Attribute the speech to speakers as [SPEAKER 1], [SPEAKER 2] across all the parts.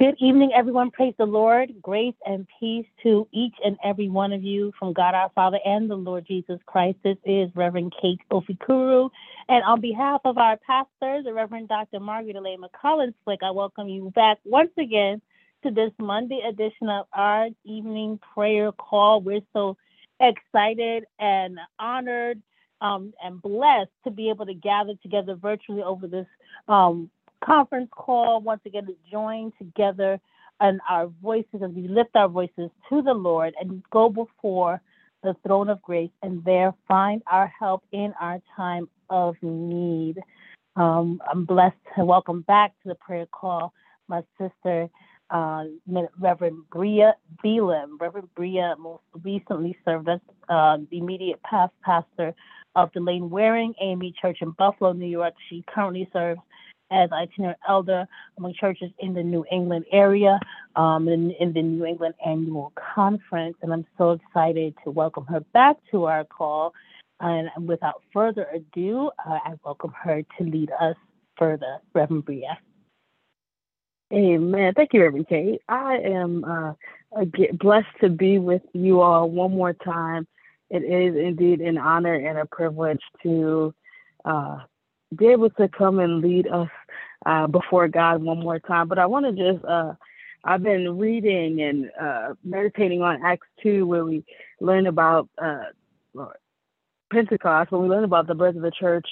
[SPEAKER 1] Good evening, everyone. Praise the Lord. Grace and peace to each and every one of you from God our Father and the Lord Jesus Christ. This is Reverend Kate Ofikuru. And on behalf of our pastor, the Reverend Dr. Margaret Elaine McCollins Flake, I welcome you back once again to this Monday edition of our evening prayer call. We're so excited and honored um, and blessed to be able to gather together virtually over this um, conference call once again to join together and our voices as we lift our voices to the Lord and go before the throne of grace and there find our help in our time of need. Um, I'm blessed to welcome back to the prayer call my sister, uh, Reverend Bria Belim. Reverend Bria most recently served as uh, the immediate past pastor of the Lane Waring AME Church in Buffalo, New York. She currently serves as itinerant elder among churches in the New England area um, in, in, the New England Annual Conference. And I'm so excited to welcome her back to our call. And without further ado, uh, I welcome her to lead us further. Reverend Bria.
[SPEAKER 2] Amen. Thank you, Reverend Kate. I am uh, blessed to be with you all one more time. It is indeed an honor and a privilege to uh, be able to come and lead us uh, before God one more time. But I want to just, uh, I've been reading and uh, meditating on Acts 2, where we learn about uh, Pentecost, when we learn about the birth of the church,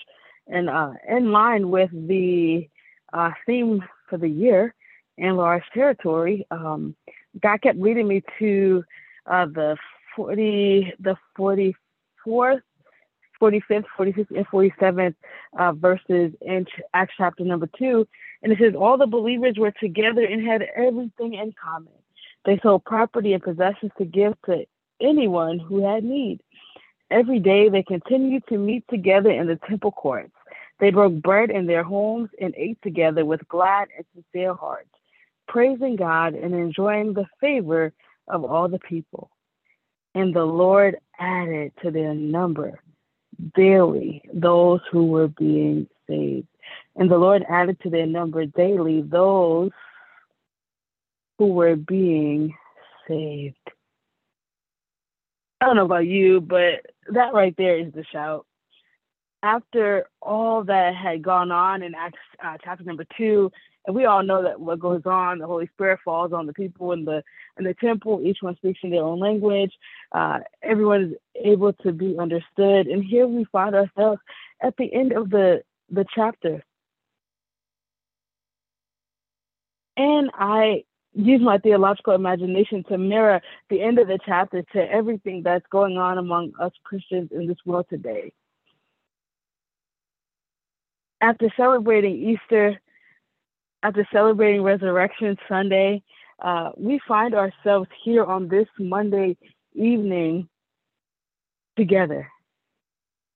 [SPEAKER 2] and uh, in line with the uh, theme for the year, enlarged territory, um, God kept leading me to the 40, the 44th 45th, 46th, and 47th uh, verses in Acts chapter number 2. And it says, All the believers were together and had everything in common. They sold property and possessions to give to anyone who had need. Every day they continued to meet together in the temple courts. They broke bread in their homes and ate together with glad and sincere hearts, praising God and enjoying the favor of all the people. And the Lord added to their number daily those who were being saved. And the Lord added to their number daily those who were being saved. I don't know about you, but that right there is the shout. After all that had gone on in Acts uh, chapter number two, and we all know that what goes on, the Holy Spirit falls on the people in the in the temple. Each one speaks in their own language. Uh, everyone is able to be understood. And here we find ourselves at the end of the the chapter. And I use my theological imagination to mirror the end of the chapter to everything that's going on among us Christians in this world today. After celebrating Easter, after celebrating Resurrection Sunday, uh, we find ourselves here on this Monday evening together,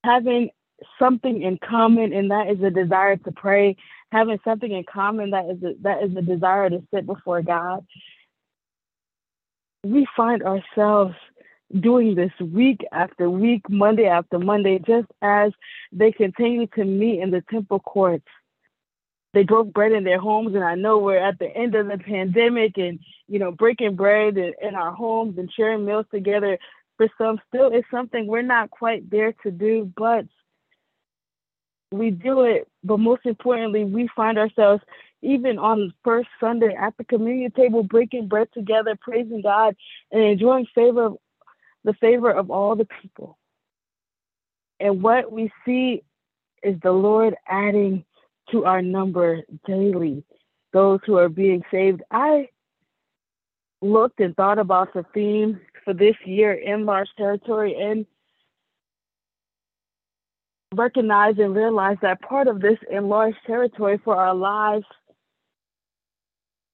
[SPEAKER 2] having something in common, and that is a desire to pray, having something in common that is a, that is a desire to sit before God. We find ourselves doing this week after week, Monday after Monday, just as they continue to meet in the temple courts they broke bread in their homes and i know we're at the end of the pandemic and you know breaking bread in, in our homes and sharing meals together for some still is something we're not quite there to do but we do it. But most importantly we find ourselves even on first sunday at the communion table breaking bread together praising god and enjoying favor the favor of all the people. And what we see is the lord adding to our number daily, those who are being saved. I looked and thought about the theme for this year, in large territory, and recognized and realized that part of this enlarged territory for our lives,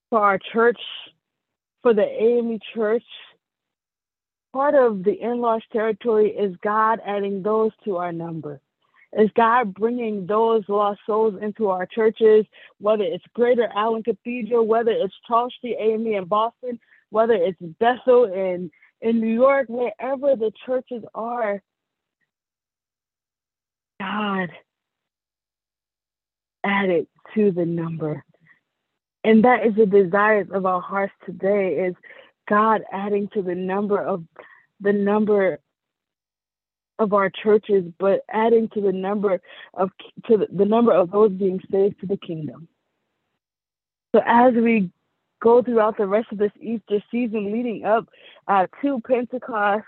[SPEAKER 2] for our church, for the AME church, part of the enlarged territory is God adding those to our number. Is God bringing those lost souls into our churches, whether it's Greater Allen Cathedral, whether it's Charles Street AME in Boston, whether it's Bethel in, in New York, wherever the churches are, God added to the number. And that is the desires of our hearts today is God adding to the number of the number of our churches, but adding to the number of to the, number of those being saved to the kingdom. So as we go throughout the rest of this Easter season leading up uh, to Pentecost,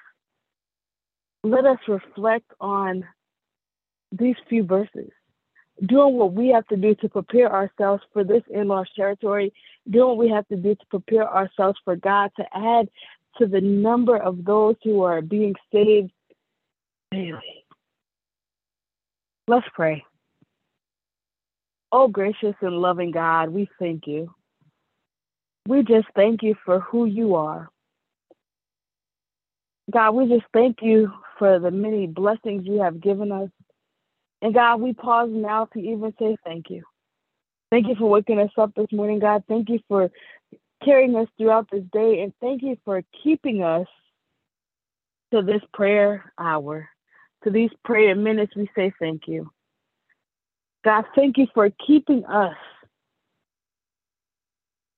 [SPEAKER 2] let us reflect on these few verses. Doing what we have to do to prepare ourselves for this enlarged territory, doing what we have to do to prepare ourselves for God to add to the number of those who are being saved daily. Let's pray. Oh, gracious and loving God, we thank you. We just thank you for who you are. God, we just thank you for the many blessings you have given us. And God, we pause now to even say thank you. Thank you for waking us up this morning, God. Thank you for carrying us throughout this day. And thank you for keeping us to this prayer hour. To these prayer minutes, we say thank you. God, thank you for keeping us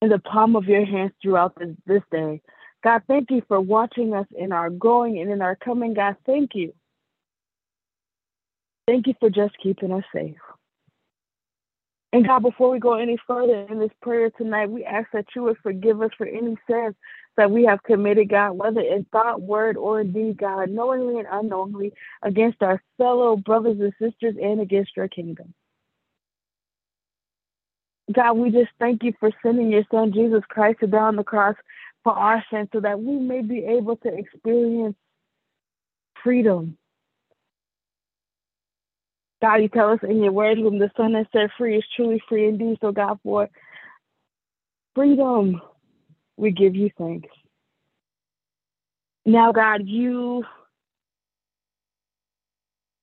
[SPEAKER 2] in the palm of your hands throughout this, this day. God, thank you for watching us in our going and in our coming. God, thank you. Thank you for just keeping us safe. And God, before we go any further in this prayer tonight, we ask that you would forgive us for any sins that we have committed, God, whether in thought, word, or deed, God, knowingly and unknowingly, against our fellow brothers and sisters and against your kingdom. God, we just thank you for sending your son Jesus Christ to die on the cross for our sins so that we may be able to experience freedom. God, you tell us in your word, whom the Son has set free is truly free indeed. So, God, for freedom, we give you thanks. Now, God, you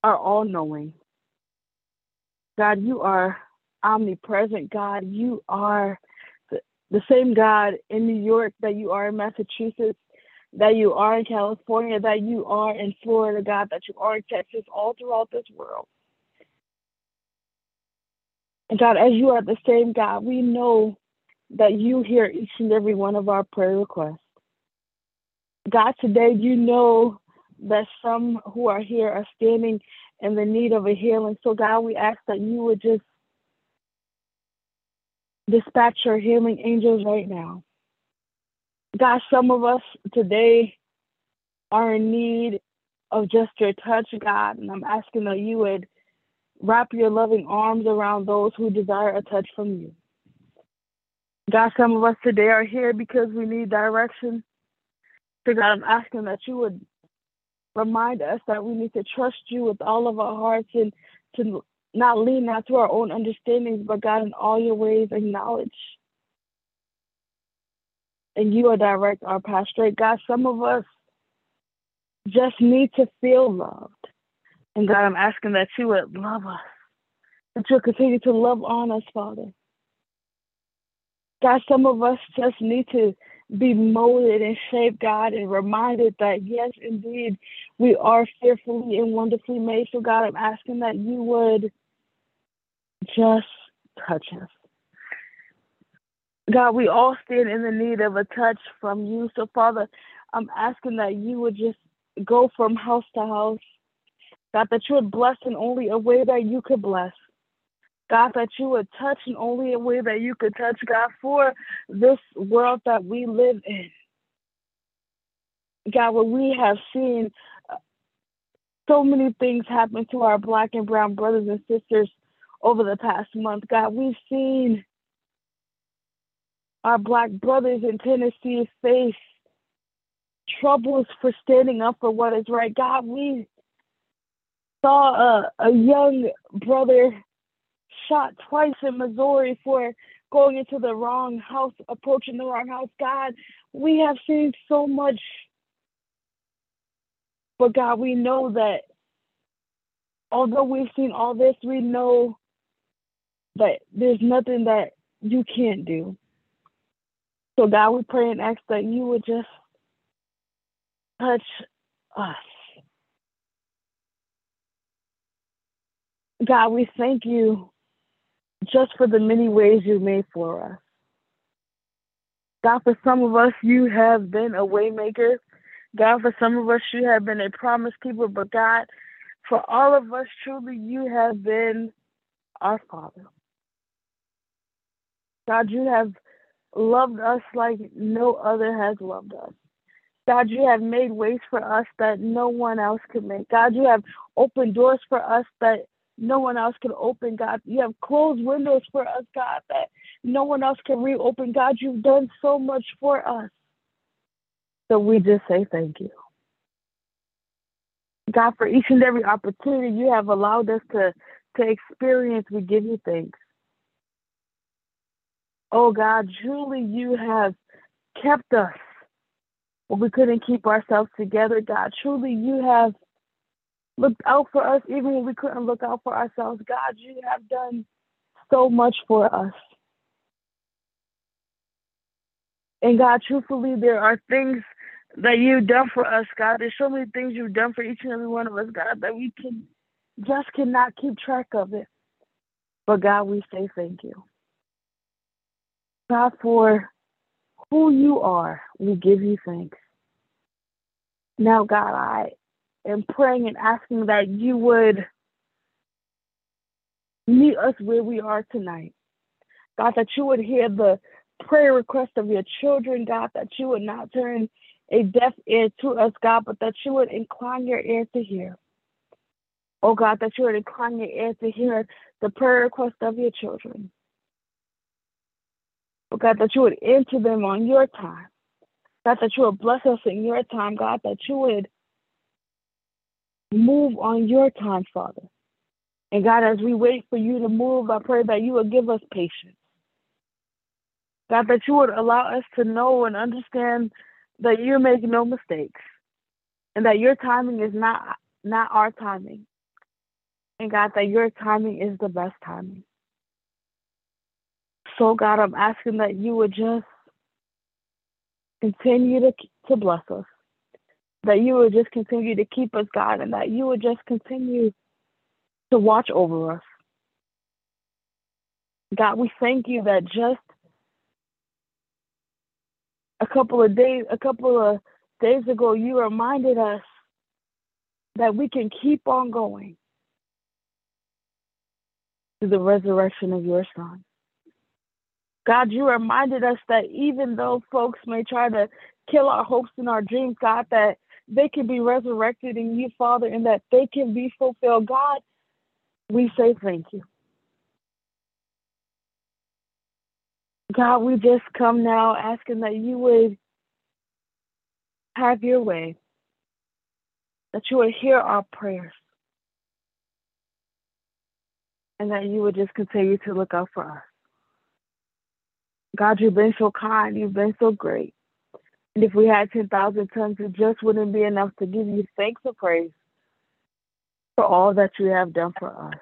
[SPEAKER 2] are all knowing. God, you are omnipresent God. You are the, the same God in New York that you are in Massachusetts, that you are in California, that you are in Florida, God, that you are in Texas, all throughout this world. And God, as you are the same God, we know that you hear each and every one of our prayer requests. God, today you know that some who are here are standing in the need of a healing. So, God, we ask that you would just dispatch your healing angels right now. God, some of us today are in need of just your touch, God, and I'm asking that you would wrap your loving arms around those who desire a touch from you. God, some of us today are here because we need direction. So, God, I'm asking that you would remind us that we need to trust you with all of our hearts and to not lean not to our own understandings, but God, in all your ways, acknowledge. And you will direct our path straight. God, some of us just need to feel loved. And God, I'm asking that you would love us, that you'll continue to love on us, Father. God, some of us just need to be molded and shaped, God, and reminded that, yes, indeed, we are fearfully and wonderfully made. So, God, I'm asking that you would just touch us. God, we all stand in the need of a touch from you. So, Father, I'm asking that you would just go from house to house. God, that you would bless in only a way that you could bless. God, that you would touch in only a way that you could touch, God, for this world that we live in. God, what we have seen uh, so many things happen to our black and brown brothers and sisters over the past month. God, we've seen our black brothers in Tennessee face troubles for standing up for what is right. God, we saw a, a young brother shot twice in Missouri for going into the wrong house, approaching the wrong house. God, we have seen so much. But God, we know that although we've seen all this, we know that there's nothing that you can't do. So, God, we pray and ask that you would just touch us. God, we thank you just for the many ways you made for us. God, for some of us, you have been a waymaker. God, for some of us, you have been a promise keeper. But God, for all of us, truly, you have been our Father. God, you have loved us like no other has loved us. God, you have made ways for us that no one else could make. God, you have opened doors for us that no one else can open. God, you have closed windows for us, God, that no one else can reopen. God, you've done so much for us. So we just say thank you. God, for each and every opportunity you have allowed us to, to experience, we give you thanks. Oh God, truly you have kept us when we couldn't keep ourselves together. God, truly you have looked out for us even when we couldn't look out for ourselves. God, you have done so much for us. And God, truthfully, there are things that you've done for us, God. There's so many things you've done for each and every one of us, God, that we can just cannot keep track of it. But God, we say thank you. God, for who you are, we give you thanks. Now, God, I am praying and asking that you would meet us where we are tonight. God, that you would hear the prayer request of your children, God, that you would not turn a deaf ear to us, God, but that you would incline your ear to hear. Oh God, that you would incline your ear to hear the prayer request of your children. Oh God, that you would enter them on your time. God, that you would bless us in your time, God, that you would move on your time, Father. And God, as we wait for you to move, I pray that you will give us patience. God, that you would allow us to know and understand that you make no mistakes and that your timing is not not our timing. And God, that your timing is the best timing. So God, I'm asking that you would just continue to to bless us. That you would just continue to keep us, God, and that you would just continue to watch over us. God, we thank you that just a couple of days a couple of days ago you reminded us that we can keep on going to the resurrection of your son. God, you reminded us that even though folks may try to kill our hopes and our dreams, God, that they can be resurrected in you, Father, and that they can be fulfilled. God, we say thank you. God, we just come now asking that you would have your way, that you would hear our prayers, and that you would just continue to look out for us. God, you've been so kind, you've been so great. And if we had 10,000 tongues, it just wouldn't be enough to give you thanks and praise for all that you have done for us.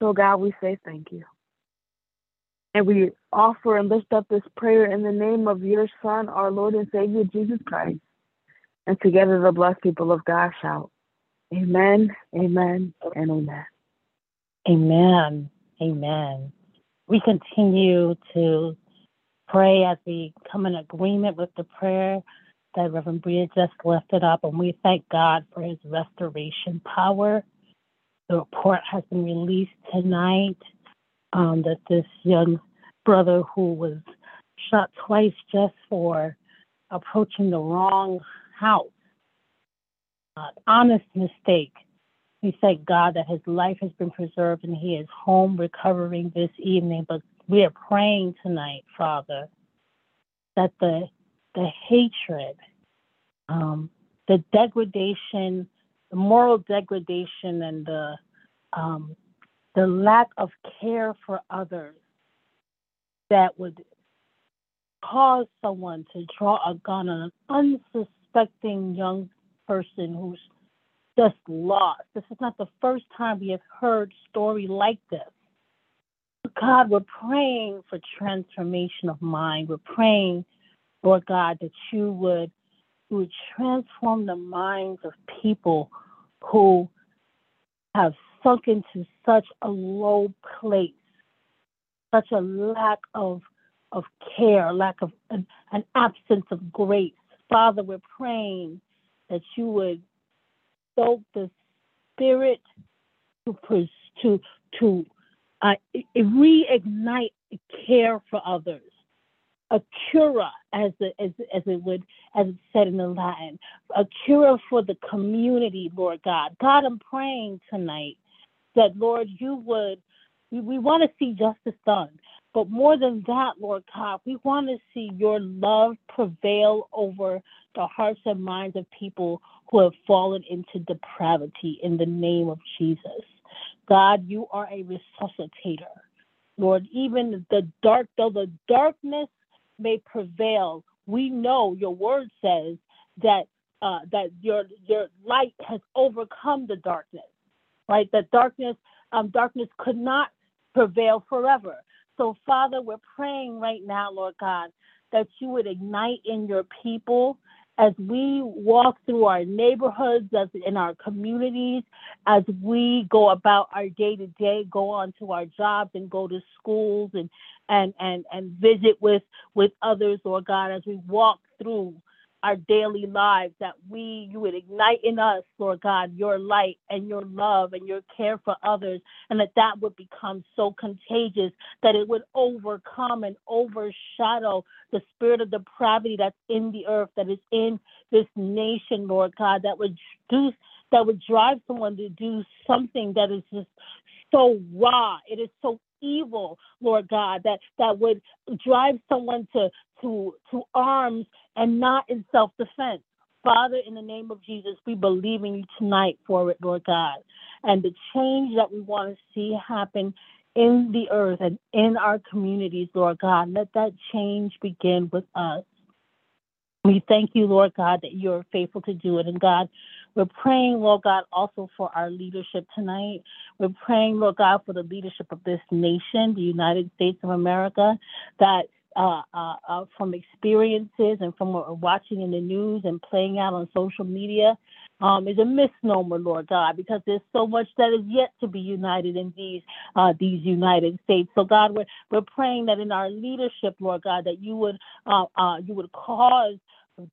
[SPEAKER 2] So, God, we say thank you. And we offer and lift up this prayer in the name of your Son, our Lord and Savior, Jesus Christ. And together the blessed people of God shout, Amen, Amen, and Amen.
[SPEAKER 1] Amen. Amen. We continue to pray as we come in agreement with the prayer that Reverend Bria just lifted up, and we thank God for his restoration power. The report has been released tonight um, that this young brother who was shot twice just for approaching the wrong house, uh, honest mistake. We thank God that his life has been preserved and he is home recovering this evening. But we are praying tonight, Father, that the the hatred, um, the degradation, the moral degradation, and the um, the lack of care for others that would cause someone to draw a gun on an unsuspecting young person who's just lost. This is not the first time we have heard story like this. God, we're praying for transformation of mind. We're praying, Lord God, that you would, you would transform the minds of people who have sunk into such a low place, such a lack of of care, lack of an, an absence of grace. Father, we're praying that you would soak the spirit to to to uh, reignite care for others, a cura, as it, as, as it would as it's said in the Latin, a cura for the community, Lord God. God, I'm praying tonight that Lord, you would. We, we want to see justice done. But more than that, Lord God, we want to see your love prevail over the hearts and minds of people who have fallen into depravity in the name of Jesus. God, you are a resuscitator. Lord, even the dark, though the darkness may prevail, we know your word says that uh, that your your light has overcome the darkness, right? That darkness um, darkness could not prevail forever. So, Father, we're praying right now, Lord God, that you would ignite in your people as we walk through our neighborhoods, as in our communities, as we go about our day to day, go on to our jobs and go to schools and and and and visit with with others, Lord God, as we walk through our daily lives, that we, you would ignite in us, Lord God, your light and your love and your care for others, and that that would become so contagious that it would overcome and overshadow the spirit of depravity that's in the earth, that is in this nation, Lord God, that would do that would drive someone to do something that is just so raw. It is so evil, Lord God, that that would drive someone to to to arms and not in self-defense. Father, in the name of Jesus, we believe in you tonight for it, Lord God. And the change that we want to see happen in the earth and in our communities, Lord God, let that change begin with us. We thank you, Lord God, that you're faithful to do it. And God, we're praying, Lord God, also for our leadership tonight. We're praying, Lord God, for the leadership of this nation, the United States of America, that uh, uh, uh, from experiences and from watching in the news and playing out on social media um, is a misnomer, Lord God, because there's so much that is yet to be united in these uh, these United States. So God, we're we're praying that in our leadership, Lord God, that you would uh, you would cause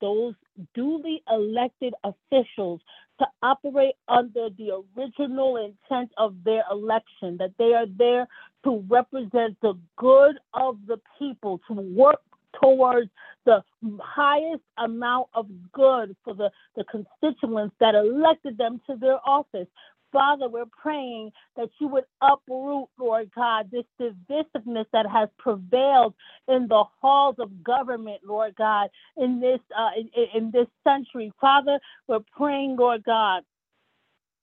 [SPEAKER 1] those duly elected officials to operate under the original intent of their election, that they are there to represent the good of the people, to work towards the highest amount of good for the, the constituents that elected them to their office. Father, we're praying that you would uproot, Lord God, this divisiveness that has prevailed in the halls of government, Lord God, in this uh, in, in this century. Father, we're praying, Lord God,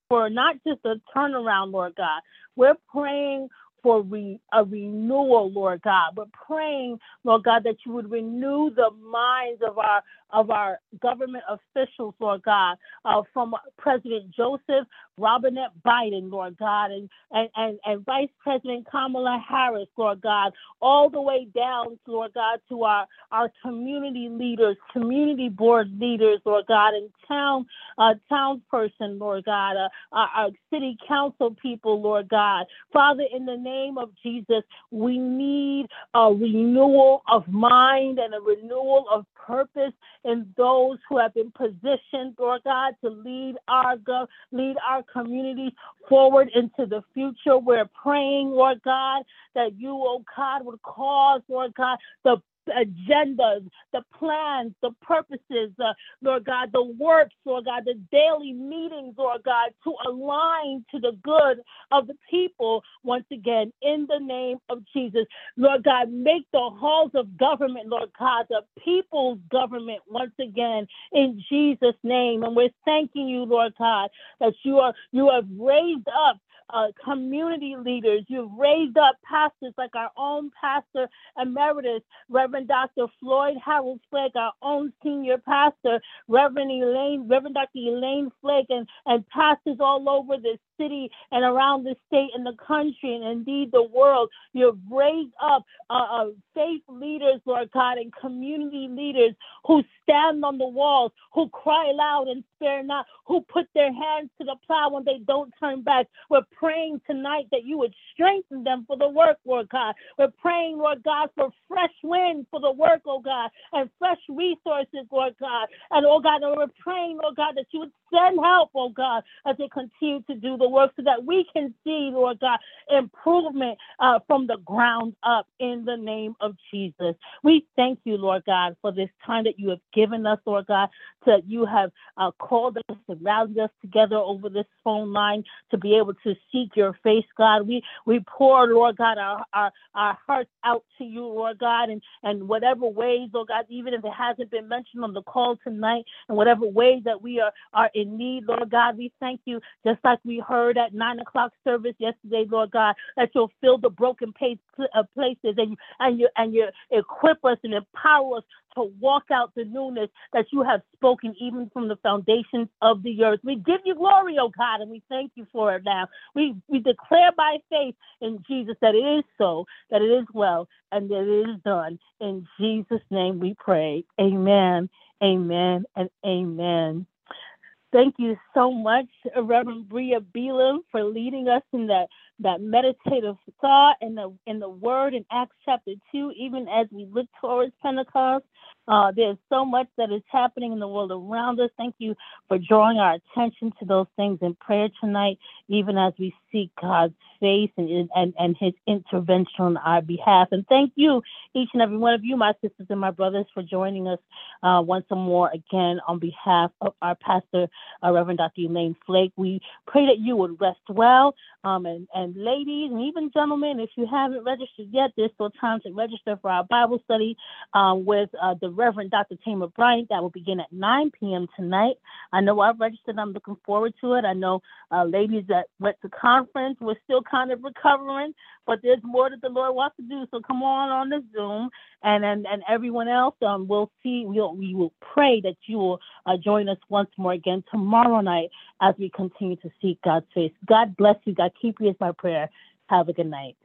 [SPEAKER 1] for not just a turnaround, Lord God. We're praying for re, a renewal, Lord God. We're praying, Lord God, that you would renew the minds of our of our government officials, Lord God, uh, from President Joseph Robinette Biden, Lord God, and, and, and, and Vice President Kamala Harris, Lord God, all the way down, Lord God, to our, our community leaders, community board leaders, Lord God, and town uh, townsperson, Lord God, uh, our, our city council people, Lord God. Father, in the name of Jesus, we need a renewal of mind and a renewal of purpose in those who have been positioned, Lord God, to lead our go- lead our communities forward into the future. We're praying, Lord God, that you, oh God, would cause, Lord God, the agendas, the plans, the purposes, uh, Lord God, the works, Lord God, the daily meetings, Lord God, to align to the good of the people once again in the name of Jesus. Lord God, make the halls of government, Lord God, the people's government once again in Jesus' name. And we're thanking you, Lord God, that you are you have raised up uh, community leaders. You've raised up pastors like our own pastor emeritus, Reverend Dr. Floyd Harold Flake, our own senior pastor, Reverend Elaine, Reverend Dr. Elaine Flake, and, and pastors all over this city and around the state and the country and indeed the world. You've raised up uh, uh, faith leaders, Lord God, and community leaders who stand on the walls, who cry loud and spare not, who put their hands to the plow when they don't turn back. We're praying tonight that you would strengthen them for the work, Lord God. We're praying, Lord God, for fresh wind for the work, oh God, and fresh resources, Lord God. And oh God, and we're praying, Lord God, that you would send help, oh God, as they continue to do the work so that we can see, Lord God, improvement uh, from the ground up in the name of Jesus. We thank you, Lord God, for this time that you have given us, Lord God, that you have uh, called us, and rallied us together over this phone line to be able to seek your face, God. We we pour, Lord God, our, our, our hearts out to you, Lord God, and, and whatever ways, Lord God, even if it hasn't been mentioned on the call tonight, and whatever ways that we are, are in need, Lord God, we thank you, just like we heard at nine o'clock service yesterday, Lord God, that you'll fill the broken uh, places and and you and you equip us and empower us to walk out the newness that you have spoken even from the foundations of the earth. We give you glory, oh God, and we thank you for it now. We we declare by faith in Jesus that it is so, that it is well, and that it is done. In Jesus' name we pray. Amen. Amen and amen. Thank you so much, Reverend Bria Belim, for leading us in that, that meditative thought and the in the word in Acts chapter two, even as we look towards Pentecost. Uh, there's so much that is happening in the world around us. Thank you for drawing our attention to those things in prayer tonight, even as we seek God's face and, and, and his intervention on our behalf. And thank you, each and every one of you, my sisters and my brothers, for joining us uh, once more again on behalf of our pastor, uh, Reverend Dr. Elaine Flake. We pray that you would rest well. Um, and, and ladies and even gentlemen, if you haven't registered yet, there's still time to register for our Bible study um, with uh, the Reverend Dr. Tamar Bryant. That will begin at 9 p.m. tonight. I know I've registered. I'm looking forward to it. I know uh, ladies that went to conference were still kind of recovering, but there's more that the Lord wants to do. So come on on the Zoom, and and, and everyone else, um, we'll see. We'll we will pray that you will uh, join us once more again tomorrow night as we continue to seek God's face. God bless you. God keep you is my prayer. Have a good night.